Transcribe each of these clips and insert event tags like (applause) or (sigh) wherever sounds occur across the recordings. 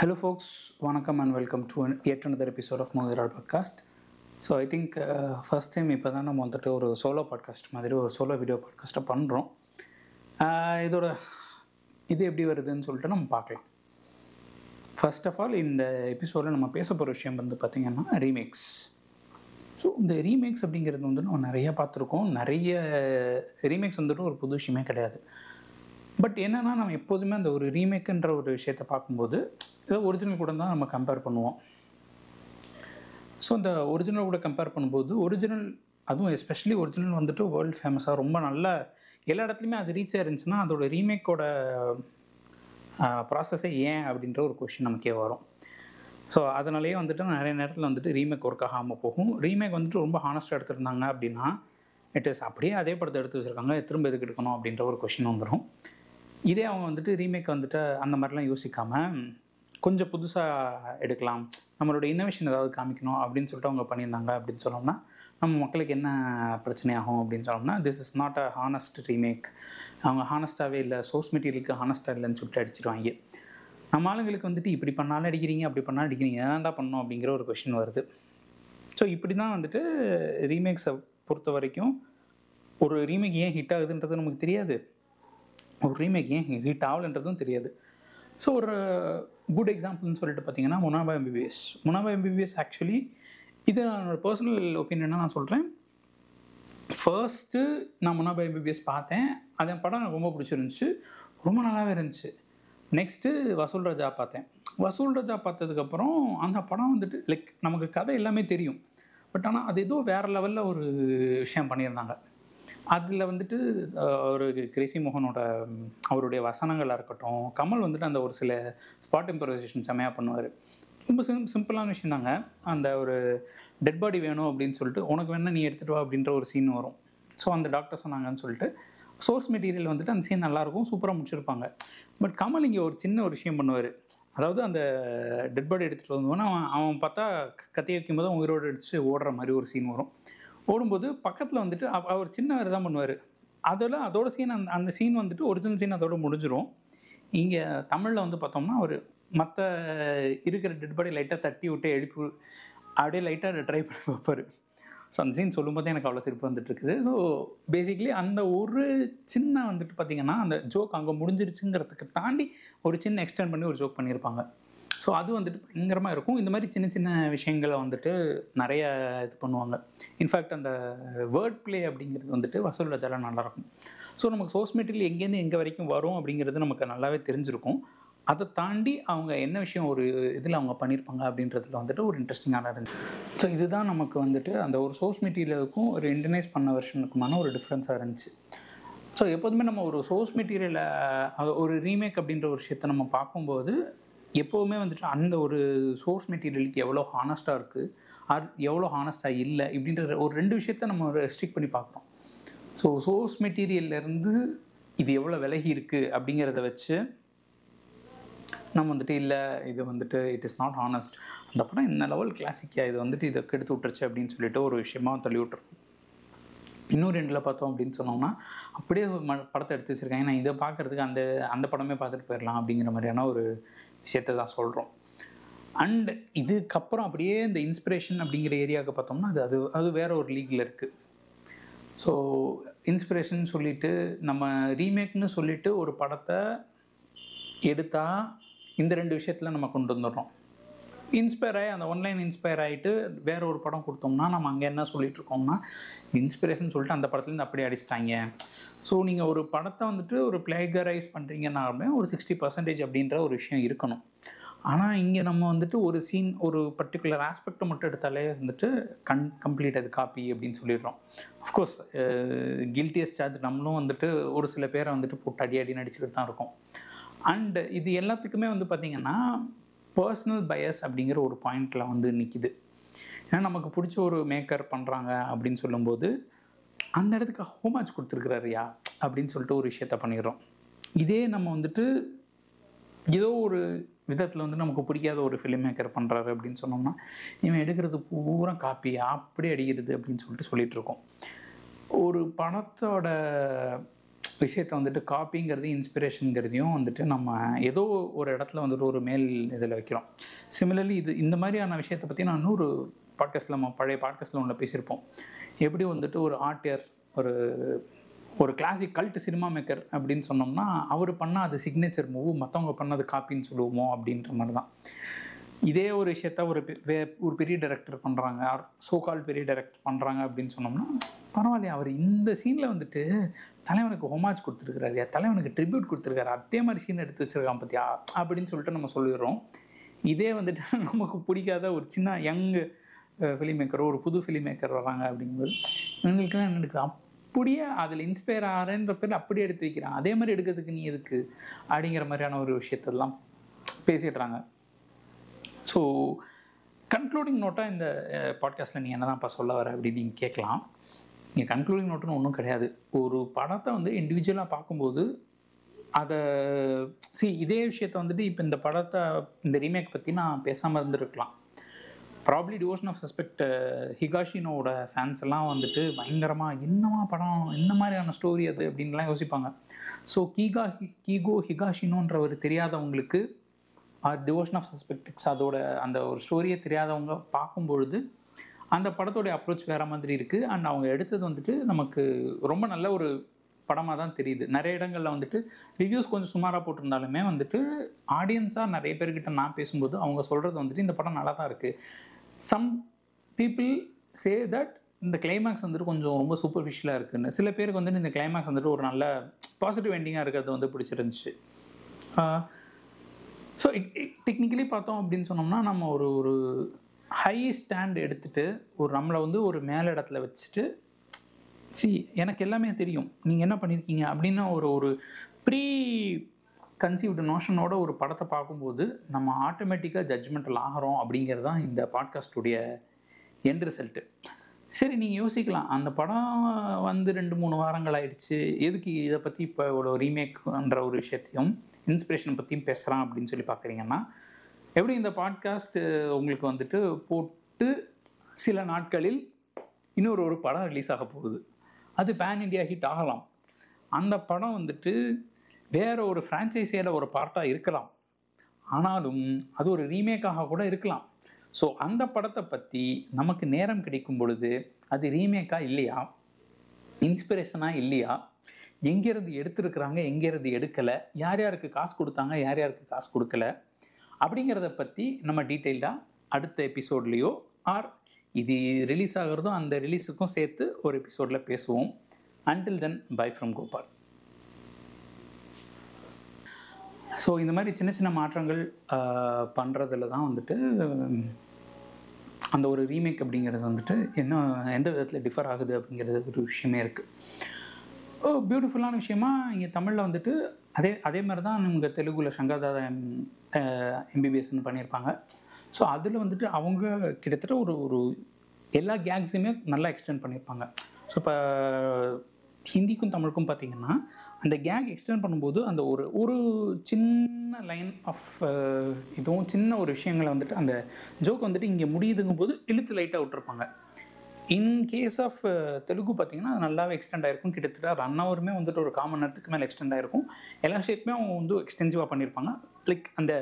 Hello folks வணக்கம் and welcome to yet another episode of மோதிரால் podcast so I think first time இப்போ தான் நம்ம வந்துட்டு ஒரு சோலோ பாட்காஸ்ட் மாதிரி ஒரு சோலோ வீடியோ பாட்காஸ்ட்டை பண்ணுறோம் இதோட இது எப்படி வருதுன்னு சொல்லிட்டு நம்ம பார்க்கலாம். ஃபர்ஸ்ட் ஆஃப் ஆல் இந்த எபிசோடில் நம்ம பேச போகிற விஷயம் வந்து பார்த்திங்கன்னா ரீமேக்ஸ் ஸோ இந்த ரீமேக்ஸ் அப்படிங்கிறது வந்து நம்ம நிறையா பார்த்துருக்கோம். நிறைய ரீமேக்ஸ் வந்துட்டு ஒரு புது விஷயமே கிடையாது. பட் என்னென்னா நம்ம எப்போதுமே அந்த ஒரு ரீமேக்குன்ற ஒரு விஷயத்தை பார்க்கும்போது ஏதோ ஒரிஜினல் கூட தான் நம்ம கம்பேர் பண்ணுவோம். ஸோ இந்த ஒரிஜினல் கூட கம்பேர் பண்ணும்போது ஒரிஜினல் அதுவும் எஸ்பெஷலி ஒரிஜினல் வந்துட்டு வேர்ல்டு ஃபேமஸாக ரொம்ப நல்ல எல்லா இடத்துலையுமே அது ரீச் ஆயிருந்துச்சுன்னா அதோட ரீமேக்கோட ப்ராசஸே ஏன் அப்படின்ற ஒரு கொஷின் நமக்கே வரும். ஸோ அதனாலேயே வந்துட்டு நிறைய நேரத்தில் வந்துட்டு ரீமேக் ஒர்க் ஆகாமல் போகும். ரீமேக் வந்துட்டு ரொம்ப ஹானஸ்ட்டாக எடுத்துருந்தாங்க அப்படின்னா இட் இஸ் அப்படியே அதே படத்தை எடுத்து வச்சுருக்காங்க திரும்ப எதுக்கு எடுக்கணும் அப்படின்ற ஒரு கொஷின் வந்துடும் இதே அவங்க வந்துட்டு ரீமேக் வந்துட்டு அந்த மாதிரிலாம் யோசிக்காமல் கொஞ்சம் புதுசாக எடுக்கலாம். நம்மளோட இன்னோவேஷன் ஏதாவது காமிக்கணும் அப்படின்னு சொல்லிட்டு அவங்க பண்ணியிருந்தாங்க அப்படின்னு சொன்னோம்னா நம்ம மக்களுக்கு என்ன பிரச்சனையாகும் அப்படின்னு சொன்னோம்னா this is not a honest remake அவங்க ஹானஸ்ட்டாகவே இல்லை சோர்ஸ் மெட்டீரியலுக்கு ஹானஸ்ட்டாக இல்லைன்னு சொல்லிட்டு அடிச்சிருவாங்க. நம்ம ஆளுங்களுக்கு வந்துட்டு இப்படி பண்ணாலும் அடிக்கிறீங்க அப்படி பண்ணாலும் அடிக்கிறீங்க என்னடா பண்ணணும் அப்படிங்கிற ஒரு கொஷின் வருது. ஸோ இப்படி தான் வந்துட்டு ரீமேக்ஸை பொறுத்த வரைக்கும் ஒரு ரீமேக் ஏன் ஹிட் ஆகுதுன்றது நமக்கு தெரியாது. ஒரு ரீமேக் ஏன் ஹிட் ஆகலைன்றதும் தெரியாது. ஸோ ஒரு குட் எக்ஸாம்பிள்னு சொல்லிட்டு பார்த்தீங்கன்னா Munnabhai MBBS Munnabhai MBBS actually இது என்னோட பர்சனல் ஒப்பீனியனாக நான் சொல்கிறேன் ஃபர்ஸ்ட்டு நான் முனாபா எம்பிபிஎஸ் பார்த்தேன். அதன் படம் எனக்கு ரொம்ப பிடிச்சிருந்துச்சு. ரொம்ப நல்லாவே இருந்துச்சு. நெக்ஸ்ட்டு வசூல் ராஜா பார்த்தேன். வசூல் ராஜா பார்த்ததுக்கப்புறம் அந்த படம் வந்துட்டு லைக் நமக்கு கதை எல்லாமே தெரியும். பட் ஆனால் அது ஏதோ வேறு லெவலில் ஒரு விஷயம் பண்ணியிருந்தாங்க. அதில் வந்துட்டு ஒரு கிரேசி மோகனோட அவருடைய வசனங்களாக இருக்கட்டும் கமல் வந்துட்டு அந்த ஒரு சில ஸ்பாட் இம்ப்ரவைசேஷன் செம்மையாக பண்ணுவார். ரொம்ப சிம் சிம்பிளான விஷயம் தாங்க. அந்த ஒரு டெட் பாடி வேணும் அப்படின்னு சொல்லிட்டு உனக்கு வேணால் நீ எடுத்துகிட்டு வா அப்படின்ற ஒரு சீன் வரும். ஸோ அந்த டாக்டர் சொன்னாங்கன்னு சொல்லிட்டு சோர்ஸ் மெட்டீரியல் வந்துட்டு அந்த சீன் நல்லாயிருக்கும் சூப்பராக முடிச்சிருப்பாங்க. பட் கமல் இங்கே ஒரு சின்ன ஒரு விஷயம் பண்ணுவார். அதாவது அந்த டெட் பாடி எடுத்துகிட்டு வந்தோன்னா அவன் அவன் பார்த்தா கத்தி வைக்கும்போது உயிரோடு அடித்து ஓடுற மாதிரி ஒரு சீன் வரும். ஓடும்போது பக்கத்தில் வந்துட்டு அவர் சின்ன வேறு தான் பண்ணுவார். அதில் அதோட சீன் அந்த அந்த சீன் வந்துட்டு ஒரிஜினல் சீன் அதோட முடிஞ்சிடும் இங்கே தமிழில் வந்து பார்த்தோம்னா அவர் மற்ற இருக்கிற டெட் பாடி லைட்டாக தட்டி விட்டு எழுப்பி அப்படியே லைட்டாக ட்ரை பண்ணி பார்ப்பார். ஸோ அந்த சீன் சொல்லும்போதே எனக்கு அவ்வளோ சிரிப்பு வந்துட்டுருக்குது. ஸோ பேசிக்லி அந்த ஒரு சின்ன வந்துட்டு பார்த்திங்கன்னா அந்த ஜோக் அங்கே முடிஞ்சிருச்சுங்கிறதுக்கு தாண்டி ஒரு சின்ன எக்ஸ்டெண்ட் பண்ணி ஒரு ஜோக் பண்ணியிருப்பாங்க. ஸோ அது வந்துட்டு பயங்கரமாக இருக்கும். இந்த மாதிரி சின்ன சின்ன விஷயங்களை வந்துட்டு நிறைய இது பண்ணுவாங்க. இன்ஃபேக்ட் அந்த வேர்ட் ப்ளே அப்படிங்கிறது வந்துட்டு வசூல் ராஜாலாம் நல்லாயிருக்கும். ஸோ நமக்கு சோர்ஸ் மெட்டீரியல் எங்கேருந்து எங்கே வரைக்கும் வரும் அப்படிங்கிறது நமக்கு நல்லாவே தெரிஞ்சிருக்கும். அதை தாண்டி அவங்க என்ன விஷயம் ஒரு இதில் அவங்க பண்ணியிருப்பாங்க அப்படின்றதுல வந்துட்டு ஒரு இன்ட்ரெஸ்டிங்கான இருந்துச்சு ஸோ இதுதான் நமக்கு வந்துட்டு அந்த ஒரு சோர்ஸ் மெட்டீரியலுக்கும் ஒரு இன்டர்னைஸ் பண்ண வெர்ஷனுக்குமான ஒரு டிஃப்ரென்ஸாக இருந்துச்சு. ஸோ எப்போதுமே நம்ம ஒரு சோர்ஸ் மெட்டீரியலை ஒரு ரீமேக் அப்படின்ற ஒரு விஷயத்தை நம்ம பார்க்கும்போது எப்போவுமே வந்துட்டு அந்த ஒரு சோர்ஸ் மெட்டீரியலுக்கு எவ்வளோ ஹானஸ்ட்டாக இருக்குது ஆர் எவ்வளோ ஹானஸ்ட்டாக இல்லை இப்படின்ற ஒரு ரெண்டு விஷயத்த நம்ம ரெஸ்ட்ரிக்ட் பண்ணி பார்க்குறோம் ஸோ சோர்ஸ் மெட்டீரியல்லேருந்து இது எவ்வளோ விலகி இருக்குது அப்படிங்கிறத வச்சு நம்ம வந்துட்டு இல்லை இது வந்துட்டு இட் இஸ் நாட் ஹானஸ்ட் அந்த படம் இந்த லெவல் கிளாசிக்காக இது வந்துட்டு இதை கெடுத்து விட்டுருச்சு அப்படின்னு சொல்லிட்டு ஒரு விஷயமா தள்ளி விட்டுரும் இன்னும் ரெண்டில் பார்த்தோம் அப்படின்னு சொன்னோம்னா அப்படியே ம படத்தை எடுத்து வச்சுருக்காங்க. நான் இதை பார்க்குறதுக்கு அந்த அந்த படமே பார்த்துட்டு போயிடலாம் அப்படிங்கிற மாதிரியான ஒரு விஷயத்தை தான் சொல்கிறோம் அண்ட் இதுக்கப்புறம் அப்படியே இந்த இன்ஸ்பிரேஷன் அப்படிங்கிற ஏரியாவுக்கு பார்த்தோம்னா அது அது அது வேற ஒரு லீக்கில் இருக்குது ஸோ இன்ஸ்பிரேஷன் சொல்லிட்டு நம்ம ரீமேக்னு சொல்லிட்டு ஒரு படத்தை எடுத்தால் இந்த ரெண்டு விஷயத்தில் நம்ம கொண்டு வந்துடுறோம். இன்ஸ்பயர் ஆகி அந்த ஒன்லைன் இன்ஸ்பயர் ஆகிட்டு வேற ஒரு படம் கொடுத்தோம்னா நம்ம அங்கே என்ன சொல்லிட்டு இருக்கோம்னா இன்ஸ்பிரேஷன் சொல்லிட்டு அந்த படத்துலேருந்து அப்படியே அடிச்சிட்டாங்க. ஸோ நீங்கள் ஒரு படத்தை வந்துட்டு ஒரு பிளேகரைஸ் பண்ணுறீங்கன்னாலுமே ஒரு சிக்ஸ்டி பர்சன்டேஜ் அப்படின்ற ஒரு விஷயம் இருக்கணும். ஆனால் இங்கே நம்ம வந்துட்டு ஒரு சீன் ஒரு பர்டிகுலர் ஆஸ்பெக்டை மட்டும் எடுத்தாலே வந்துட்டு கன் கம்ப்ளீட் அது காப்பி அப்படின்னு சொல்லிடுறோம். அஃப்கோர்ஸ் கில்ட்டியஸ் சார்ஜ் நம்மளும் வந்துட்டு ஒரு சில பேரை வந்துட்டு போட்டு அடி அடி நடிச்சுக்கிட்டு தான் இருக்கோம். அண்டு இது எல்லாத்துக்குமே வந்து பார்த்திங்கன்னா பர்சனல் பயஸ் அப்படிங்கிற ஒரு பாயிண்டில் வந்து நிற்கிது ஏன்னா நமக்கு பிடிச்ச ஒரு மேக்கர் பண்ணுறாங்க அப்படின்னு சொல்லும்போது அந்த இடத்துக்கு ஹோமாச் கொடுத்துருக்குறாருயா அப்படின்னு சொல்லிட்டு ஒரு விஷயத்த பண்ணிடுறோம். இதே நம்ம வந்துட்டு ஏதோ ஒரு விதத்தில் வந்து நமக்கு பிடிக்காத ஒரு ஃபிலிம் மேக்கர் பண்ணுறாரு அப்படின்னு சொன்னோம்னா இவன் எடுக்கிறது பூரா காப்பி அப்படி அடிக்கிறது அப்படின்னு சொல்லிட்டு சொல்லிகிட்ருக்கோம் ஒரு படத்தோட விஷயத்தை வந்துட்டு காப்பிங்கிறது இன்ஸ்பிரேஷனுங்கிறதையும் வந்துட்டு நம்ம ஏதோ ஒரு இடத்துல வந்துட்டு ஒரு மேல் இதில் வைக்கிறோம். சிமிலர்லி இது இந்த மாதிரியான விஷயத்தை பற்றி நான் இன்னொரு பாட்காஸ்ட்டில் நம்ம பழைய பாட்காஸ்ட்டில் ஒன்று பேசியிருப்போம். எப்படி வந்துட்டு ஒரு ஆர்டியர் ஒரு ஒரு கிளாசிக் கல்ட் சினிமா மேக்கர் அப்படின்னு சொன்னோம்னா அவர் பண்ணால் அது சிக்னேச்சர் மூவ் மற்றவங்க பண்ணது காப்பின்னு சொல்லுவோமோ அப்படின்ற மாதிரி தான் இதே ஒரு விஷயத்த ஒரு பெ- வே- ஒரு பெரிய டைரக்டர் பண்ணுறாங்க ஆர் சோ கால் பெரிய டைரக்டர் பண்ணுறாங்க அப்படின்னு சொன்னோம்னா பரவாயில்லையா அவர் இந்த சீனில் வந்துட்டு தலைவனுக்கு ஹோமாஜ் கொடுத்துருக்காரு தலைவனுக்கு ட்ரிபியூட் கொடுத்துருக்காரு. அதே மாதிரி சீன் எடுத்து வச்சிருக்கான் பார்த்தியா அப்படின்னு சொல்லிட்டு நம்ம சொல்லிடுறோம். இதே வந்துட்டு (laughs) நமக்கு பிடிக்காத ஒரு சின்ன யங்கு ஃபிலிம் மேக்கரோ ஒரு புது ஃபிலிம் மேக்கர் வராங்க அப்படிங்கும்போது எங்களுக்குலாம் என்ன எடுக்குது அப்படியே அதில் இன்ஸ்பயர் ஆகிறேன்ற பேர் அப்படியே எடுத்து வைக்கிறான். அதே மாதிரி எடுக்கிறதுக்கு நீ எதுக்கு? அப்படிங்கிற மாதிரியான ஒரு விஷயத்தெல்லாம் பேசிடுறாங்க. ஸோ கன்க்ளூடிங் நோட்டாக இந்த பாட்காஸ்ட்டில் நீ என்னதான்ப்பா சொல்ல வர அப்படின்னு நீங்கள் கேட்கலாம். நீங்கள் கன்க்ளூடிங் நோட்டுன்னு ஒன்றும் கிடையாது. ஒரு படத்தை வந்து இண்டிவிஜுவலாக பார்க்கும்போது அதை சி இதே விஷயத்த வந்துட்டு இப்போ இந்த படத்தை இந்த ரீமேக் பற்றி நான் பேசாமல் இருந்திருக்கலாம். ப்ராப்ளி டிவோஷன் ஆஃப் சஸ்பெக்ட் ஹிகாஷினோட ஃபேன்ஸ் எல்லாம் வந்துட்டு பயங்கரமாக என்னமா படம்? என்ன மாதிரியான ஸ்டோரி அது? அப்படின்லாம் யோசிப்பாங்க. ஸோ கீகா கீகோ ஹிகாஷினோன்றவர் தெரியாதவங்களுக்கு ஆர் டிவோஷன் ஆஃப் சஸ்பெக்டிக்ஸ் அதோட அந்த ஒரு ஸ்டோரியை தெரியாதவங்க பார்க்கும்பொழுது அந்த படத்தோடைய அப்ரோச் வேறு மாதிரி இருக்குது அண்ட் அவங்க எடுத்தது வந்துட்டு நமக்கு ரொம்ப நல்ல ஒரு படமாக தான் தெரியுது. நிறைய இடங்களில் வந்துட்டு ரிவ்யூஸ் கொஞ்சம் சுமாராக போட்டிருந்தாலுமே வந்துட்டு ஆடியன்ஸாக நிறைய பேர்கிட்ட நான் பேசும்போது அவங்க சொல்கிறது வந்துட்டு இந்த படம் நல்லா தான் இருக்குது சம் பீப்புள் சே தட் இந்த கிளைமேக்ஸ் வந்துட்டு கொஞ்சம் ரொம்ப சூப்பர்ஃபிஷியலாக இருக்குன்னு. சில பேருக்கு வந்துட்டு இந்த கிளைமேக்ஸ் வந்துட்டு ஒரு நல்ல பாசிட்டிவ் எண்டிங்காக இருக்கிறது வந்து பிடிச்சிருந்துச்சு. ஸோ டெக்னிக்கலி பார்த்தோம் அப்படின்னு சொன்னோம்னா நம்ம ஒரு ஒரு ஹை ஸ்டாண்ட் எடுத்துட்டு ஒரு நம்மளை வந்து ஒரு மேல் இடத்துல வச்சுட்டு சி எனக்கு எல்லாமே தெரியும். நீங்கள் என்ன பண்ணியிருக்கீங்க அப்படின்னு ஒரு ஒரு ப்ரீ கன்சீவ்டு நோஷனோட ஒரு படத்தை பார்க்கும்போது நம்ம ஆட்டோமேட்டிக்காக ஜட்ஜ்மெண்டல் ஆகிறோம் அப்படிங்கிறது தான் இந்த பாட்காஸ்டுடைய எண்ட் ரிசல்ட்டு சரி நீங்கள் யோசிக்கலாம். அந்த படம் வந்து ரெண்டு மூணு வாரங்கள் ஆயிடுச்சு. எதுக்கு இதை பற்றி இப்போ ஒரு ரீமேக்ன்ற ஒரு விஷயத்தையும் இன்ஸ்பிரேஷன் பற்றியும் பேசுகிறான் அப்படின்னு சொல்லி பார்க்குறீங்கன்னா எப்படி இந்த பாட்காஸ்ட்டு உங்களுக்கு வந்துட்டு போட்டு சில நாட்களில் இன்னொரு ஒரு படம் ரிலீஸ் ஆக போகுது. அது பேன் இண்டியா ஹிட் ஆகலாம். அந்த படம் வந்துட்டு வேற ஒரு ஃப்ரான்ச்சைஸியில் ஒரு பார்ட்டாக இருக்கலாம். ஆனாலும் அது ஒரு ரீமேக்காக கூட இருக்கலாம். ஸோ அந்த படத்தை பற்றி நமக்கு நேரம் கிடைக்கும் பொழுது அது ரீமேக்காக இல்லையா? இன்ஸ்பிரேஷனாக இல்லையா? எங்கேருந்து எடுத்திருக்கிறாங்க எங்கேருந்து எடுக்கலை யார் யாருக்கு காசு கொடுத்தாங்க யார் யாருக்கு காசு கொடுக்கல அப்படிங்கிறத பற்றி நம்ம டீட்டெயில்டாக அடுத்த எபிசோட்லேயோ ஆர் இது ரிலீஸ் ஆகிறதும் அந்த ரிலீஸுக்கும் சேர்த்து ஒரு எபிசோடில் பேசுவோம். Until then bye from Gopal so இந்த மாதிரி சின்ன சின்ன மாற்றங்கள் பண்ணுறதுல தான் வந்துட்டு அந்த ஒரு ரீமேக் அப்படிங்கிறது வந்துட்டு என்ன எந்த விதத்தில் டிஃபர் ஆகுது அப்படிங்கிறது ஒரு விஷயமே இருக்குது பியூட்டிஃபுல்லான விஷயமா இங்கே தமிழில் வந்துட்டு அதே அதே மாதிரி தான் நமக்கு தெலுங்குல சங்கர்தாதா எம் எம்பிபிஎஸ்ன்னு பண்ணியிருப்பாங்க. ஸோ அதில் வந்துட்டு அவங்க கிட்டத்தட்ட ஒரு ஒரு எல்லா கேங்ஸையுமே நல்லா எக்ஸ்டெண்ட் பண்ணியிருப்பாங்க. ஸோ இப்போ ஹிந்திக்கும் தமிழுக்கும் பார்த்தீங்கன்னா அந்த கேங் எக்ஸ்டெண்ட் பண்ணும்போது அந்த ஒரு ஒரு சின்ன லைன் ஆஃப் இதுவும் சின்ன ஒரு விஷயங்களை வந்துட்டு அந்த ஜோக் வந்துட்டு இங்கே முடியுதுங்கும் போது இழுத்து லைட்டாக விட்டுருப்பாங்க. இன் கேஸ் ஆஃப் தெலுங்கு பார்த்தீங்கன்னா அது நல்லாவே எக்ஸ்டெண்ட் ஆயிருக்கும். கிட்டத்தட்ட ரன் ஹவருமே வந்துட்டு ஒரு காமன் நேரத்துக்கு மேலே எக்ஸ்டெண்ட் ஆயிருக்கும். எல்லா ஷேப்புமே அவங்க வந்து எக்ஸ்டென்சிவாக பண்ணியிருப்பாங்க. லைக் அந்த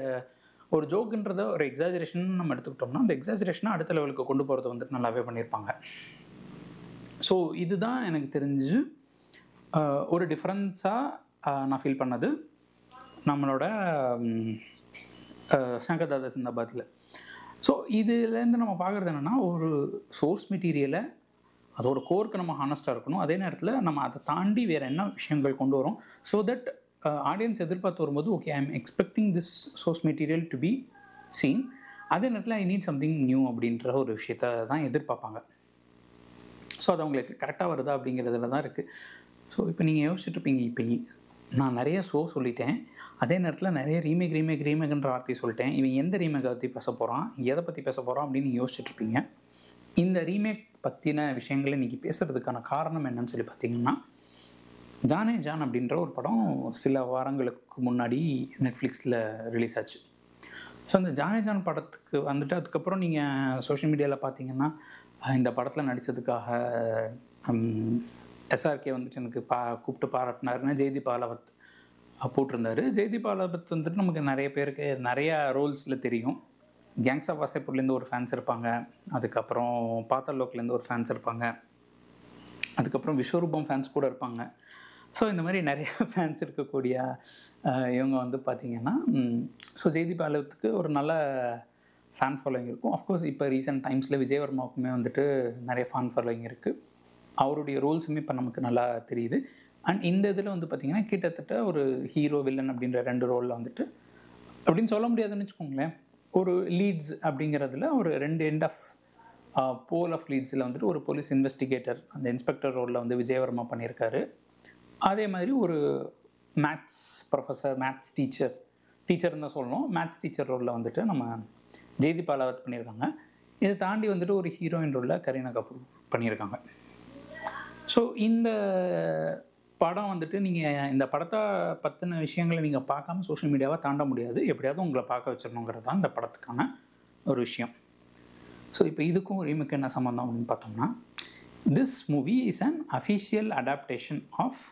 ஒரு ஜோக்குன்றத ஒரு எக்ஸாஜரேஷன் நம்ம எடுத்துக்கிட்டோம்னா அந்த எக்ஸாஜரேஷனை அடுத்த லெவலுக்கு கொண்டு போகிறது வந்துட்டு நல்லாவே பண்ணியிருப்பாங்க. ஸோ இதுதான் எனக்கு தெரிஞ்சு ஒரு டிஃப்ரென்ஸாக நான் ஃபீல் பண்ணது. நம்மளோட சங்கர் தாதா சிந்தாபாத்தில் ஸோ இதுலேருந்து நம்ம பார்க்குறது என்னென்னா ஒரு சோர்ஸ் மெட்டீரியலை அதோட கோருக்கு நம்ம ஹானஸ்ட்டாக இருக்கணும். அதே நேரத்தில் நம்ம அதை தாண்டி வேறு என்ன விஷயங்கள் கொண்டு வரோம்? ஸோ தட் ஆடியன்ஸ் எதிர்பார்த்து வரும்போது okay I am expecting this source material to be seen அதே நேரத்தில் ஐ நீட் சம்திங் நியூ அப்படின்ற ஒரு விஷயத்த தான் எதிர்பார்ப்பாங்க. ஸோ அது அவங்களுக்கு கரெக்டாக வருதா அப்படிங்கிறதுல தான் இருக்குது ஸோ இப்போ நீங்கள் யோசிச்சுட்டு இருப்பீங்க இப்போ நான் நிறைய ஷோ சொல்லிட்டேன். அதே நேரத்தில் நிறைய ரீமேக் ரீமேக் ரீமேக்ன்ற வார்த்தையை சொல்லிட்டேன். இவன் எந்த ரீமேக்கை பற்றி பேச போகிறான் எதை பற்றி பேச போகிறான் அப்படின்னு நீங்கள் யோசிச்சுட்டு இருப்பீங்க. இந்த ரீமேக் பற்றின விஷயங்களை இன்றைக்கி பேசுகிறதுக்கான காரணம் என்னன்னு சொல்லி பார்த்தீங்கன்னா ஜானே ஜான் அப்படின்ற ஒரு படம் சில வாரங்களுக்கு முன்னாடி நெட்ஃப்ளிக்ஸில் ரிலீஸ் ஆச்சு. ஸோ அந்த ஜானே ஜான் படத்துக்கு வந்துட்டு அதுக்கப்புறம் நீங்கள் சோஷியல் மீடியாவில் பார்த்தீங்கன்னா இந்த படத்தில் நடித்ததுக்காக எஸ்ஆர்கே வந்துட்டு எனக்கு பா கூப்பிட்டு பாராட்டினாருன்னா ஜெய்தீப் ஆலவத் போட்டிருந்தாரு. ஜெய்தீப் ஆலவத் வந்துட்டு நமக்கு நிறைய பேருக்கு நிறையா ரோல்ஸில் தெரியும். கேங்ஸ் ஆஃப் வாசைப்பூர்லேருந்து ஒரு ஃபேன்ஸ் இருப்பாங்க. அதுக்கப்புறம் பாத்தல்லோக்லேருந்து ஒரு ஃபேன்ஸ் இருப்பாங்க. அதுக்கப்புறம் விஸ்வரூபம் ஃபேன்ஸ் கூட இருப்பாங்க. ஸோ இந்த மாதிரி நிறைய (laughs) ஃபேன்ஸ் இருக்கக்கூடிய இவங்க வந்து பார்த்தீங்கன்னா ஸோ ஜெய்தீப் ஆலவத்துக்கு ஒரு நல்ல ஃபேன் ஃபாலோயிங் இருக்கும். அஃப்கோர்ஸ் இப்போ ரீசெண்ட் டைம்ஸில் விஜயவர்மாவுக்குமே வந்துட்டு நிறைய ஃபேன் ஃபாலோயிங் இருக்குது அவருடைய ரோல்ஸுமே இப்போ நமக்கு நல்லா தெரியுது. அண்ட் இந்த இதில் வந்து பார்த்திங்கன்னா கிட்டத்தட்ட ஒரு ஹீரோ வில்லன் அப்படின்ற ரெண்டு ரோலில் வந்துட்டு அப்படின்னு சொல்ல முடியாதுன்னு வச்சுக்கோங்களேன். ஒரு லீட்ஸ் அப்படிங்கிறதுல ஒரு ரெண்டு எண்ட் ஆஃப் போல் ஆஃப் லீட்ஸில் வந்துட்டு ஒரு போலீஸ் இன்வெஸ்டிகேட்டர் அந்த இன்ஸ்பெக்டர் ரோலில் வந்து விஜயவர்மா பண்ணியிருக்காரு. அதே மாதிரி ஒரு மேத்ஸ் ப்ரொஃபஸர் மேத்ஸ் டீச்சர் டீச்சர்னு தான் சொல்லணும். மேத்ஸ் டீச்சர் ரோலில் வந்துட்டு நம்ம ஜெய்தி பாலாவத் பண்ணியிருக்காங்க. இதை தாண்டி வந்துட்டு ஒரு ஹீரோயின் ரோலில் கரீனா கபூர் பண்ணியிருக்காங்க. ஸோ இந்த படம் வந்துட்டு நீங்கள் இந்த படத்தை பற்றின விஷயங்களை நீங்கள் பார்க்காம சோஷியல் மீடியாவை தாண்ட முடியாது. எப்படியாவது உங்களை பார்க்க வச்சிடணுங்கிறது தான் இந்த படத்துக்கான ஒரு விஷயம். ஸோ இப்போ இதுக்கும் ரீமுக்கு என்ன சம்மந்தம் அப்படின்னு பார்த்தோம்னா this movie is an official adaptation of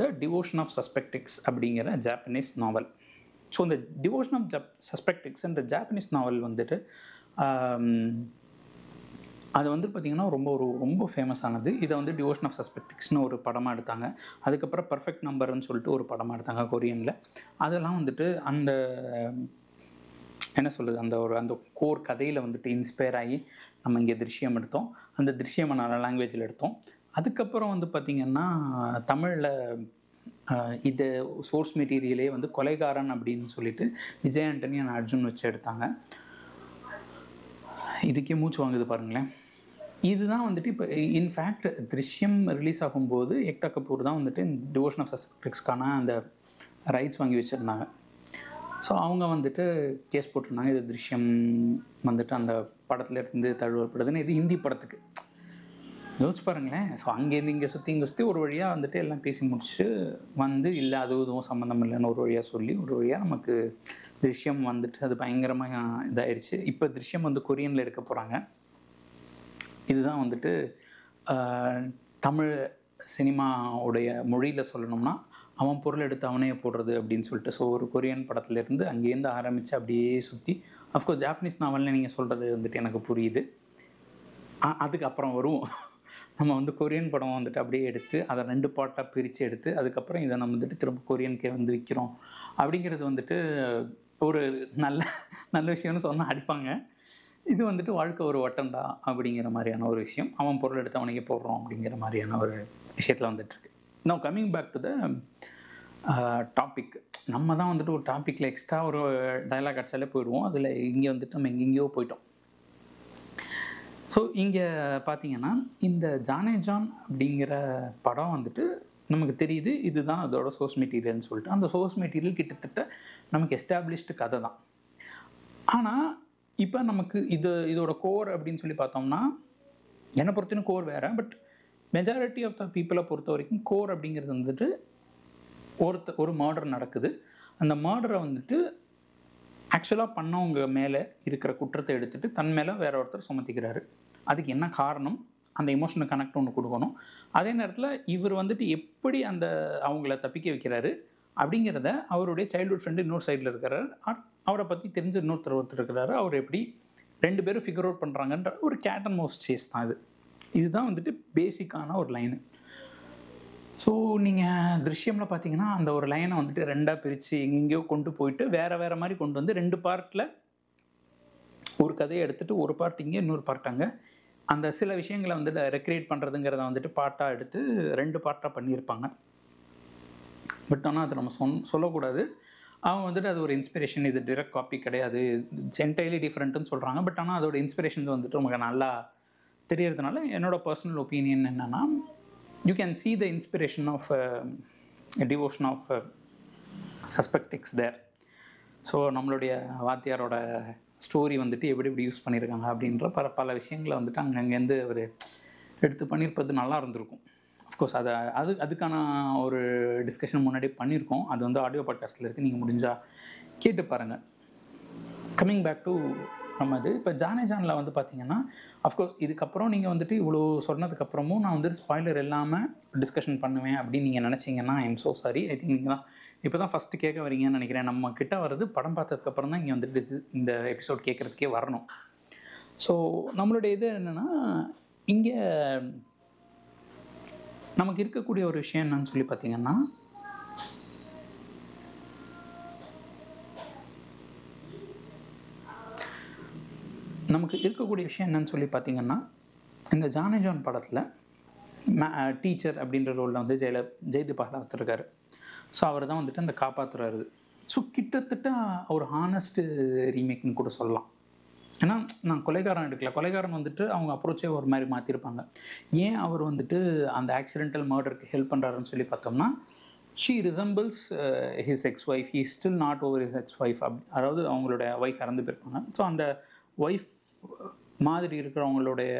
the devotion of suspect X அப்படிங்கிற ஜாப்பனீஸ் நாவல் ஸோ இந்த டிவோஷன் ஆஃப் ஜப் சஸ்பெக்டிக்ஸ்ன்ற ஜாப்பனீஸ் நாவல் வந்துட்டு அது வந்து பார்த்திங்கன்னா ரொம்ப ஒரு ரொம்ப ஃபேமஸானது இதை வந்து டிவோஷன் ஆஃப் சஸ்பெக்டிக்ஸ்னு ஒரு படமாக எடுத்தாங்க. அதுக்கப்புறம் பர்ஃபெக்ட் நம்பர்னு சொல்லிட்டு ஒரு படமாக எடுத்தாங்க கொரியனில். அதெல்லாம் வந்துட்டு அந்த என்ன சொல்கிறது அந்த ஒரு அந்த கோர் கதையில் வந்துட்டு இன்ஸ்பயர் ஆகி நம்ம இங்கே திருஷ்யம் எடுத்தோம். அந்த திருஷ்யம் நல்ல லாங்குவேஜில் எடுத்தோம். அதுக்கப்புறம் வந்து பார்த்திங்கன்னா தமிழில் இது சோர்ஸ் மெட்டீரியலே வந்து கொலைகாரன் அப்படின்னு சொல்லிட்டு விஜய் ஆண்டனி அண்ட் அர்ஜுன் வச்சு எடுத்தாங்க. இதுக்கே மூச்சு வாங்குது பாருங்களேன். இதுதான் வந்துட்டு இப்போ இன்ஃபேக்ட் திருஷ்யம் ரிலீஸ் ஆகும்போது ஏக்தா கபூர் தான் வந்துட்டு டிவோஷன் ஆஃப் சஸ்பெக்ட்ஸ்க்கான அந்த ரைட்ஸ் வாங்கி வச்சுருந்தாங்க. ஸோ அவங்க வந்துட்டு கேஸ் போட்டிருந்தாங்க. இது திருஷ்யம் வந்துட்டு அந்த படத்துல இருந்து தழுவப்படுதுன்னு. இது ஹிந்தி படத்துக்கு. யோசிச்சு பாருங்களேன். ஸோ அங்கேருந்து இங்கே சுற்றி இங்கே சுற்றி ஒரு வழியாக வந்துட்டு எல்லாம் பேசி முடிச்சு வந்து இல்லை அது இதுவும் சம்மந்தம் இல்லைன்னு ஒரு வழியாக சொல்லி ஒரு வழியாக நமக்கு திருஷ்யம் வந்துட்டு அது பயங்கரமாக இதாயிருச்சு. இப்போ திருஷ்யம் வந்து கொரியனில் இருக்க போகிறாங்க இதுதான் வந்துட்டு தமிழ் சினிமாவுடைய மொழியில் சொல்லணும்னா அவன் பொருள் எடுத்து அவனே போடுறது அப்படின்னு சொல்லிட்டு ஸோ ஒரு கொரியன் படத்துலேருந்து அங்கேருந்து ஆரம்பித்து அப்படியே சுற்றி அஃப்கோர்ஸ் ஜாப்பனீஸ் நாவல்னு நீங்கள் சொல்கிறது வந்துட்டு எனக்கு புரியுது. அதுக்கப்புறம் வரும். நம்ம வந்து கொரியன் படம் வந்துட்டு அப்படியே எடுத்து அதை ரெண்டு பாட்டாக பிரித்து எடுத்து அதுக்கப்புறம் இதை நம்ம வந்துட்டு திரும்ப கொரியனுக்கே வந்து விற்கிறோம் அப்படிங்கிறது வந்துட்டு ஒரு நல்ல நல்ல விஷயம்னு சொன்னால் அடிப்பாங்க. இது வந்துட்டு வாழ்க்கை ஒரு வட்டம்டா அப்படிங்கிற மாதிரியான ஒரு விஷயம். அவன் பொருள் எடுத்து அவனுக்கே போடுறோம் அப்படிங்கிற மாதிரியான ஒரு விஷயத்தில் வந்துட்டுருக்கு. No coming back to the topic நம்ம தான் வந்துட்டு ஒரு டாப்பிக்கில் எக்ஸ்ட்ரா ஒரு டயலாக் அடிச்சாலே போயிடுவோம். அதில் இங்கே வந்துட்டு நம்ம எங்கெங்கேயோ போயிட்டோம். ஸோ இங்கே பார்த்தீங்கன்னா இந்த ஜானே ஜான் அப்படிங்கிற படம் வந்துட்டு நமக்கு தெரியுது. இதுதான் அதோட சோர்ஸ் மெட்டீரியல்னு சொல்லிட்டு. அந்த சோர்ஸ் மெட்டீரியல் கிட்டத்தட்ட நமக்கு எஸ்டாப்ளிஷ்டு கதை தான். ஆனால் இப்போ நமக்கு இது இதோட கோர் அப்படின்னு சொல்லி பார்த்தோம்னா என்னை பொறுத்தவரைக்கும் கோர் வேறு பட் மெஜாரிட்டி ஆஃப் த பீப்புளை பொறுத்த வரைக்கும் கோர் அப்படிங்கிறது வந்துட்டு ஒருத்த ஒரு மர்டர் நடக்குது. அந்த மர்டரை வந்துட்டு ஆக்சுவலாக பண்ணவங்க மேலே இருக்கிற குற்றத்தை எடுத்துகிட்டு தன் மேலே வேற ஒருத்தர் சுமத்திக்கிறாரு. அதுக்கு என்ன காரணம்? அந்த எமோஷனல் கனெக்ட் ஒன்று கொடுக்கணும். அதே நேரத்தில் இவர் வந்துட்டு எப்படி அந்த அவங்கள தப்பிக்க வைக்கிறாரு அப்படிங்கிறத அவருடைய சைல்டுஹுட் ஃப்ரெண்டு இன்னொரு சைடில் இருக்கிறார். அவரை பற்றி தெரிஞ்ச இன்னொருத்தர் ஒருத்தர் இருக்கிறாரு. அவர் எப்படி ரெண்டு பேரும் ஃபிகர் அவுட் பண்ணுறாங்கன்ற ஒரு கேட் அண்ட் மவுஸ் சேஸ் தான் இது. இதுதான் வந்துட்டு பேசிக்கான ஒரு லைனு ஸோ நீங்கள் திருஷ்யமில் பார்த்தீங்கன்னா அந்த ஒரு லைனை வந்துட்டு ரெண்டாக பிரித்து எங்கெங்கேயோ கொண்டு போயிட்டு வேறு வேறு மாதிரி கொண்டு வந்து ரெண்டு பார்ட்டில் ஒரு கதையை எடுத்துகிட்டு ஒரு பார்ட் இங்கே இன்னொரு பார்ட் அங்கே. அந்த சில விஷயங்களை வந்துட்டு ரெக்ரியேட் பண்ணுறதுங்கிறத வந்துட்டு பார்ட்டாக எடுத்து ரெண்டு பார்ட்டாக பண்ணியிருப்பாங்க. பட் ஆனால் அது நம்ம சொன் சொல்லக்கூடாது. அவங்க வந்துட்டு அது ஒரு இன்ஸ்பிரேஷன் இது டிரெக்ட் காப்பி கிடையாது. என்டைலி டிஃப்ரெண்ட்டுன்னு சொல்கிறாங்க பட் ஆனால் அதோட இன்ஸ்பிரேஷன் வந்துட்டு நமக்கு நல்லா தெரியறதுனால என்னோட பர்சனல் ஒப்பீனியன் என்னென்னா you can see the inspiration of devotion of suspect X there so நம்மளுடைய வாத்தியாரோட ஸ்டோரி வந்துட்டு எப்படி எப்படி யூஸ் பண்ணியிருக்காங்க அப்படின்ற பல பல விஷயங்களை வந்துட்டு அங்கங்கேருந்து அவர் எடுத்து பண்ணியிருப்பது நல்லா இருந்திருக்கும். அஃப்கோர்ஸ் அதை அது அதுக்கான ஒரு டிஸ்கஷன் முன்னாடி பண்ணியிருக்கோம். அது வந்து ஆடியோ பாட்காஸ்ட்டில் இருக்குது நீங்கள் முடிஞ்சால் கேட்டு பாருங்கள் கம்மிங் பேக் டு நம்ம இது இப்போ ஜானே ஜானில் வந்து பார்த்தீங்கன்னா அஃப்கோர்ஸ் இதுக்கப்புறம் நீங்கள் வந்துட்டு இவ்வளோ சொன்னதுக்கப்புறமும் நான் வந்துட்டு ஸ்பாய்லர் இல்லாமல் டிஸ்கஷன் பண்ணுவேன் அப்படின்னு நீங்கள் நினச்சிங்கன்னா I'm um so sorry I think நீங்கள் தான் இப்போ தான் ஃபஸ்ட்டு கேட்க வரீங்கன்னு நினைக்கிறேன். நம்ம கிட்ட வர்றது படம் பார்த்ததுக்கப்புறம் தான் இங்கே வந்துட்டு இந்த எபிசோட் கேட்குறதுக்கே வரணும். ஸோ நம்மளுடைய இது என்னென்னா இங்கே நமக்கு இருக்கக்கூடிய ஒரு விஷயம் என்னன்னு சொல்லி பார்த்தீங்கன்னா நமக்கு இருக்கக்கூடிய விஷயம் என்னன்னு சொல்லி பார்த்தீங்கன்னா இந்த ஜானே ஜான் படத்தில் டீச்சர் அப்படின்ற ரோலில் வந்து ஜெயல ஜெயதி பாலாவத் இருக்கார் ஸோ அவர் தான் வந்துட்டு அந்த காப்பாற்றுறாரு ஸோ கிட்டத்தட்ட ஒரு ஹானஸ்ட் ரீமேக்னு கூட சொல்லலாம். ஏன்னா நான் கொலைகாரன் எடுக்கல. கொலைகாரன் வந்துட்டு அவங்க அப்ரோச்சே ஒரு மாதிரி மாற்றிருப்பாங்க ஏன் அவர் வந்துட்டு அந்த ஆக்சிடென்டல் மர்டருக்கு ஹெல்ப் பண்ணுறாருன்னு சொல்லி பார்த்தோம்னா she resembles his ex wife he still not over his ex wife up அதாவது அவங்களோட ஒய்ஃப் இறந்து போயிருப்பாங்க. ஸோ அந்த ஒய்ஃப் மாதிரி இருக்கிறவங்களுடைய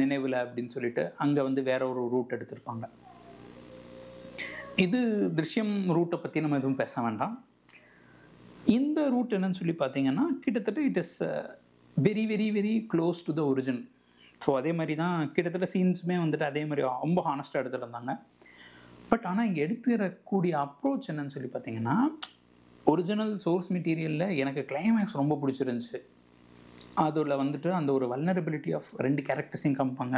நினைவில் அப்படின்னு சொல்லிட்டு அங்கே வந்து வேற ஒரு ரூட் எடுத்திருப்பாங்க. இது திருஷ்யம் ரூட்டை பற்றி நம்ம எதுவும் பேச வேண்டாம். இந்த ரூட் என்னன்னு சொல்லி பார்த்தீங்கன்னா கிட்டத்தட்ட it is very very very close to the origin so அதே மாதிரி தான் கிட்டத்தட்ட சீன்ஸுமே வந்துட்டு அதே மாதிரி ரொம்ப ஹானஸ்ட்டாக எடுத்துகிட்டு இருந்தாங்க பட் ஆனால் இங்கே எடுத்துக்கிறக்கூடிய அப்ரோச் என்னன்னு சொல்லி பார்த்தீங்கன்னா ஒரிஜினல் சோர்ஸ் மெட்டீரியலில் எனக்கு கிளைமேக்ஸ் ரொம்ப பிடிச்சிருந்துச்சு. அதில் வந்துட்டு அந்த ஒரு வல்னரபிலிட்டி ஆஃப் ரெண்டு கேரக்டர்ஸையும் காமிப்பாங்க.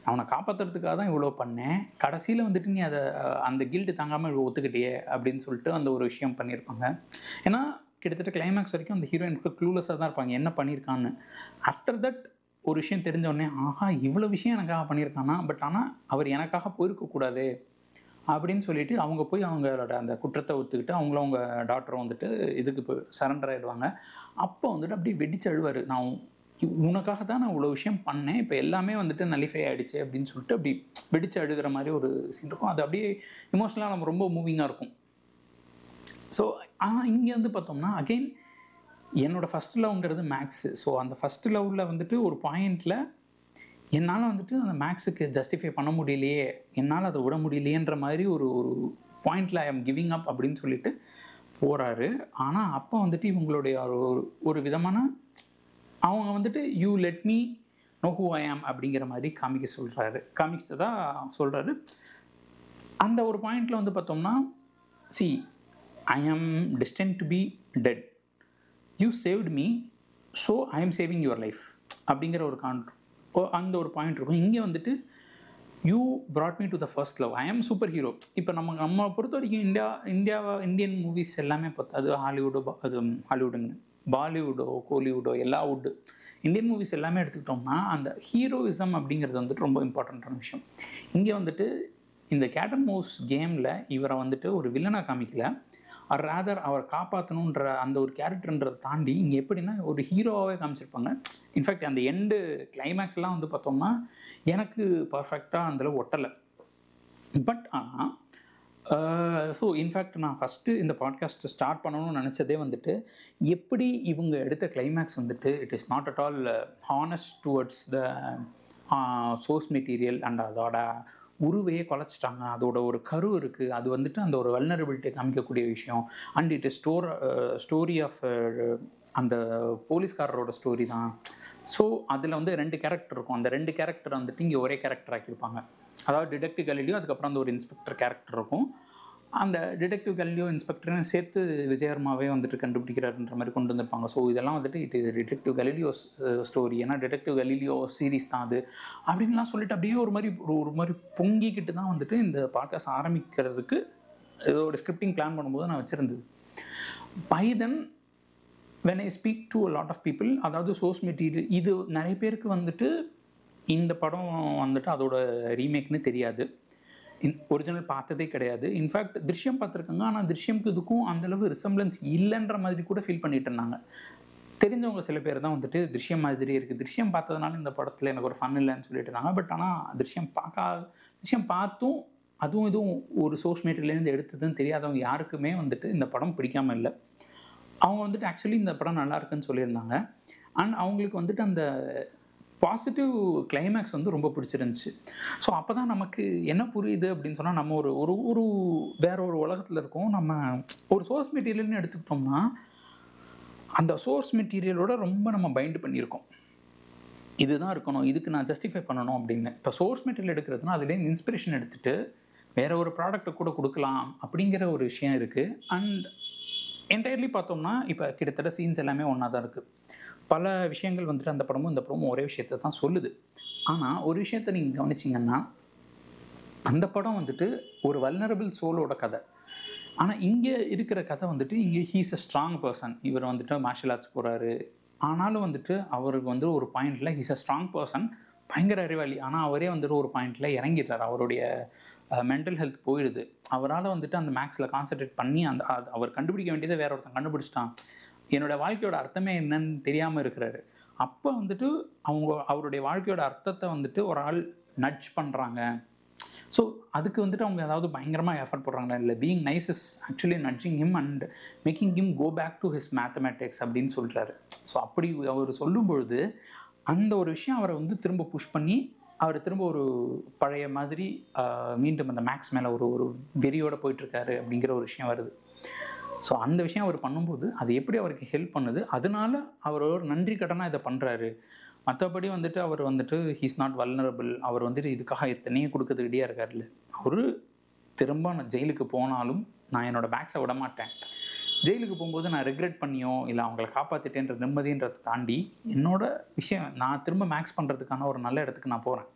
நான் அவனை காப்பாற்றுறதுக்காக தான் இவ்வளோ பண்ணேன். கடைசியில் வந்துட்டு நீ அதை அந்த கில்ட்டு தாங்காமல் இவ்வளோ ஒத்துக்கிட்டியே அப்படின்னு சொல்லிட்டு அந்த ஒரு விஷயம் பண்ணியிருப்பாங்க. ஏன்னா கிட்டத்தட்ட கிளைமேக்ஸ் வரைக்கும் அந்த ஹீரோயினுக்கு க்ளூலெஸ்ஸாக தான் இருப்பாங்க. என்ன பண்ணியிருக்கான்னு ஆஃப்டர் தட் ஒரு விஷயம் தெரிஞ்சோடனே ஆஹா இவ்வளோ விஷயம் எனக்காக பண்ணியிருக்கானா பட் ஆனால் அவர் எனக்காக போயிருக்கக்கூடாது. அப்படின்னு சொல்லிட்டு அவங்க போய் அவங்களோட அந்த குற்றத்தை ஒத்துக்கிட்டு அவங்களும் அவங்க டாக்டரும் வந்துட்டு இதுக்கு போய் சரண்டர் ஆகிடுவாங்க அப்போ வந்துட்டு அப்படியே வெடிச்சு அழுவார். நான் உனக்காக தான் நான் இவ்வளோ விஷயம் பண்ணேன். இப்போ எல்லாமே வந்துட்டு நலிஃபை ஆகிடுச்சு அப்படின்னு சொல்லிட்டு அப்படி வெடிச்சு அழுகிற மாதிரி ஒரு சீன் இருக்கும். அது அப்படியே இமோஷனலாக நம்ம ரொம்ப மூவிங்காக இருக்கும். ஸோ ஆனால் இங்கே வந்து பார்த்தோம்னா அகெயின் என்னோடய ஃபஸ்ட் லவ்ங்கிறது மேக்ஸு ஸோ அந்த ஃபஸ்ட் லவ்வில் வந்துட்டு ஒரு பாயிண்டில் என்னால் வந்துட்டு அந்த மேக்ஸுக்கு ஜஸ்டிஃபை பண்ண முடியலையே என்னால் அதை விட முடியலையேன்ற மாதிரி ஒரு ஒரு பாயிண்டில் ஐ எம் கிவிங் அப் அப்படின்னு சொல்லிட்டு போகிறாரு ஆனால் அப்போ வந்துட்டு இவங்களுடைய ஒரு ஒரு விதமான அவங்க வந்துட்டு you let me know who I am அப்படிங்கிற மாதிரி காமிக்க சொல்கிறாரு காமிக்ஸ் தான் சொல்கிறாரு அந்த ஒரு பாயிண்டில் வந்து பார்த்தோம்னா see I am destined to be dead you saved me so I am saving your life அப்படிங்கிற ஒரு கான் அந்த ஒரு பாயிண்ட் இருக்கும். இங்கே வந்துட்டு you brought me to the first love I am super hero இப்போ நம்ம நம்ம பொறுத்த வரைக்கும் இந்தியா இந்தியாவை இந்தியன் மூவிஸ் எல்லாமே பார்த்தா அது ஹாலிவுட்டோ அது ஹாலிவுட்டுங்க பாலிவுட்டோ கோலிவுட்டோ எல்லா வுட்டு இந்தியன் மூவிஸ் எல்லாமே எடுத்துக்கிட்டோம்னா அந்த ஹீரோயிசம் அப்படிங்கிறது வந்துட்டு ரொம்ப இம்பார்ட்டண்ட்டான விஷயம். இங்கே வந்துட்டு இந்த கேட்டன் மூவ்ஸ் கேமில் இவரை வந்துட்டு ஒரு வில்லனாக காமிக்கல. ஆர் ரேதர் அவர் காப்பாற்றணுன்ற அந்த ஒரு கேரக்டர்ன்றதை தாண்டி இங்கே எப்படின்னா ஒரு ஹீரோவாகவே காமிச்சிருப்பாங்க. இன்ஃபேக்ட் அந்த எண்டு கிளைமேக்ஸ்லாம் வந்து பார்த்தோம்னா எனக்கு பர்ஃபெக்டாக அதில் ஒட்டலை. பட் ஆனால் ஸோ இன்ஃபேக்ட் நான் ஃபஸ்ட்டு இந்த பாட்காஸ்ட் ஸ்டார்ட் பண்ணணும்னு நினச்சதே வந்துட்டு எப்படி இவங்க எடுத்த கிளைமேக்ஸ் வந்துட்டு it is not at all honest towards the source material and அதோட உருவையே குலைச்சிட்டாங்க. அதோட ஒரு கரு இருக்குது அது வந்துட்டு அந்த ஒரு வல்னரபிலிட்டி காமிக்கக்கூடிய விஷயம். And it is store story of அந்த போலீஸ்காரரோட ஸ்டோரி தான். ஸோ அதில் வந்து ரெண்டு கேரக்டர் இருக்கும். அந்த ரெண்டு கேரக்டர் வந்துட்டு இங்கே ஒரே கேரக்டர் ஆக்கியிருப்பாங்க. அதாவது டிடெக்டிவ் கலிலியோ அதுக்கப்புறம் அந்த ஒரு இன்ஸ்பெக்டர் கேரக்டர் இருக்கும். அந்த டிடெக்டிவ் கல்லியோ இன்ஸ்பெக்டரும் சேர்த்து விஜயவர்மாவே வந்துட்டு கண்டுபிடிக்கிறாருன்ற மாதிரி கொண்டு வந்திருப்பாங்க. ஸோ இதெல்லாம் வந்துட்டு இது டிடெக்டிவ் கலிலியோ ஸ்டோரி ஏன்னா டிடெக்டிவ் கலிலியோ சீரிஸ் தான் அது. அப்படின்லாம் சொல்லிட்டு அப்படியே ஒரு மாதிரி ஒரு ஒரு மாதிரி பொங்கிக்கிட்டு தான் வந்துட்டு இந்த பாட்காஸ்ட் ஆரம்பிக்கிறதுக்கு ஏதோ ஒரு ஸ்கிரிப்டிங் பிளான் பண்ணும்போது நான் வச்சுருந்தது. பைதன் when I speak to lot of people அதாவது சோர்ஸ் மெட்டீரியல் இது நிறைய பேருக்கு வந்துட்டு இந்த படம் வந்துட்டு அதோட ரீமேக்னு தெரியாது. இன் ஒரிஜினல் பார்த்ததே கிடையாது. இன்ஃபேக்ட் திருஷ்யம் பார்த்துருக்காங்க. ஆனால் திருஷ்யம்க்கு இதுக்கும் அந்தளவு ரிசம்பிளன்ஸ் இல்லைன்ற மாதிரி கூட ஃபீல் பண்ணிட்டு இருந்தாங்க. தெரிஞ்சவங்க சில பேர் தான் வந்துட்டு திருஷ்யம் மாதிரி இருக்குது திருஷ்யம் பார்த்ததுனால இந்த படத்தில் எனக்கு ஒரு ஃபன் இல்லைன்னு சொல்லிட்டு இருந்தாங்க. பட் ஆனால் திருஷ்யம் பார்க்காத திருஷ்யம் பார்த்தும் அதுவும் இதுவும் ஒரு சோர்ஸ் மெட்டீரியல்லேருந்து எடுத்ததுன்னு தெரியாதவங்க யாருக்குமே வந்துட்டு இந்த படம் பிடிக்காம இல்லை. அவங்க வந்துட்டு ஆக்சுவலி இந்த படம் நல்லா இருக்குன்னு சொல்லியிருந்தாங்க. அண்ட் அவங்களுக்கு வந்துட்டு அந்த பாசிட்டிவ் கிளைமேக்ஸ் வந்து ரொம்ப பிடிச்சிருந்துச்சு. ஸோ அப்போ தான் நமக்கு என்ன புரியுது அப்படின்னு சொன்னால் நம்ம ஒரு ஒரு ஒரு வேற ஒரு உலகத்தில் இருக்கோம். நம்ம ஒரு சோர்ஸ் மெட்டீரியல்னு எடுத்துக்கிட்டோம்னா அந்த சோர்ஸ் மெட்டீரியலோட ரொம்ப நம்ம பைண்ட் பண்ணியிருக்கோம். இதுதான் இருக்கணும் இதுக்கு நான் ஜஸ்டிஃபை பண்ணணும் அப்படின்னு. இப்போ சோர்ஸ் மெட்டீரியல் எடுக்கிறதுனா அதுலேருந்து இன்ஸ்பிரேஷன் எடுத்துகிட்டு வேற ஒரு ப்ராடக்ட்டை கூட கொடுக்கலாம் அப்படிங்கிற ஒரு விஷயம் இருக்குது அண்ட் என்டையர்லி பார்த்தோம்னா இப்போ கிட்டத்தட்ட சீன்ஸ் எல்லாமே ஒன்றா தான் இருக்குது பல விஷயங்கள் வந்துட்டு அந்த படமும் இந்த படமும் ஒரே விஷயத்தை தான் சொல்லுது. ஆனால் ஒரு விஷயத்தை நீங்கள் கவனிச்சிங்கன்னா அந்த படம் வந்துட்டு ஒரு வல்னரபிள் சோலோட கதை. ஆனால் இங்கே இருக்கிற கதை வந்துட்டு இங்கே ஹீஸ் அ ஸ்ட்ராங் பர்சன் இவர் வந்துட்டு மார்ஷல் ஆர்ட்ஸ் போகிறாரு ஆனாலும் வந்துட்டு அவருக்கு வந்து ஒரு பாயிண்டில் ஹீஸ் அ ஸ்ட்ராங் பர்சன் பயங்கர அறிவாளி. ஆனால் அவரே வந்துட்டு ஒரு பாயிண்டில் இறங்கிடுறாரு. அவருடைய மென்டல் ஹெல்த் போயிடுது. அவரால் வந்துட்டு அந்த மேக்ஸில் கான்சென்ட்ரேட் பண்ணி அந்த அவர் கண்டுபிடிக்க வேண்டியதை வேற ஒருத்தன் கண்டுபிடிச்சிட்டான். என்னோட வாழ்க்கையோட அர்த்தமே என்னன்னு தெரியாமல் இருக்கிறாரு. அப்போ வந்துட்டு அவங்க அவருடைய வாழ்க்கையோட அர்த்தத்தை வந்துட்டு ஒரு ஆள் நட்ஜ் பண்ணுறாங்க ஸோ அதுக்கு வந்துட்டு அவங்க ஏதாவது பயங்கரமாக எஃபர்ட் போடுறாங்களா? இல்லை being nice is actually nudging him and making him go back to his mathematics அப்படின்னு சொல்கிறாரு ஸோ அப்படி அவர் சொல்லும் பொழுது அந்த ஒரு விஷயம் அவரை வந்து திரும்ப புஷ் பண்ணி அவர் திரும்ப ஒரு பழைய மாதிரி மீண்டும் அந்த மேக்ஸ் மேலே ஒரு ஒரு வெறியோடு போயிட்டுருக்காரு அப்படிங்கிற ஒரு விஷயம் வருது. ஸோ அந்த விஷயம் அவர் பண்ணும்போது அது எப்படி அவருக்கு ஹெல்ப் பண்ணுது? அதனால அவர் ஒரு நன்றி கடனாக இதை பண்ணுறாரு மற்றபடி வந்துட்டு அவர் வந்துட்டு ஹீஸ் நாட் வல்னரபிள் அவர் வந்துட்டு இதுக்காக எத்தனையும் கொடுக்கறது ரெடியாக இருக்காருல்ல. அவர் திரும்ப நான் ஜெயிலுக்கு போனாலும் நான் என்னோட பேக்ஸை விட மாட்டேன் ஜெயிலுக்கு போகும்போது நான் ரெக்ரெட் பண்ணியோ இல்லை அவங்கள காப்பாற்றிட்டேன்ற நிம்மதின்றதை தாண்டி என்னோட விஷயம் நான் திரும்ப மேக்ஸ் பண்ணுறதுக்கான ஒரு நல்ல இடத்துக்கு நான் போகிறேன்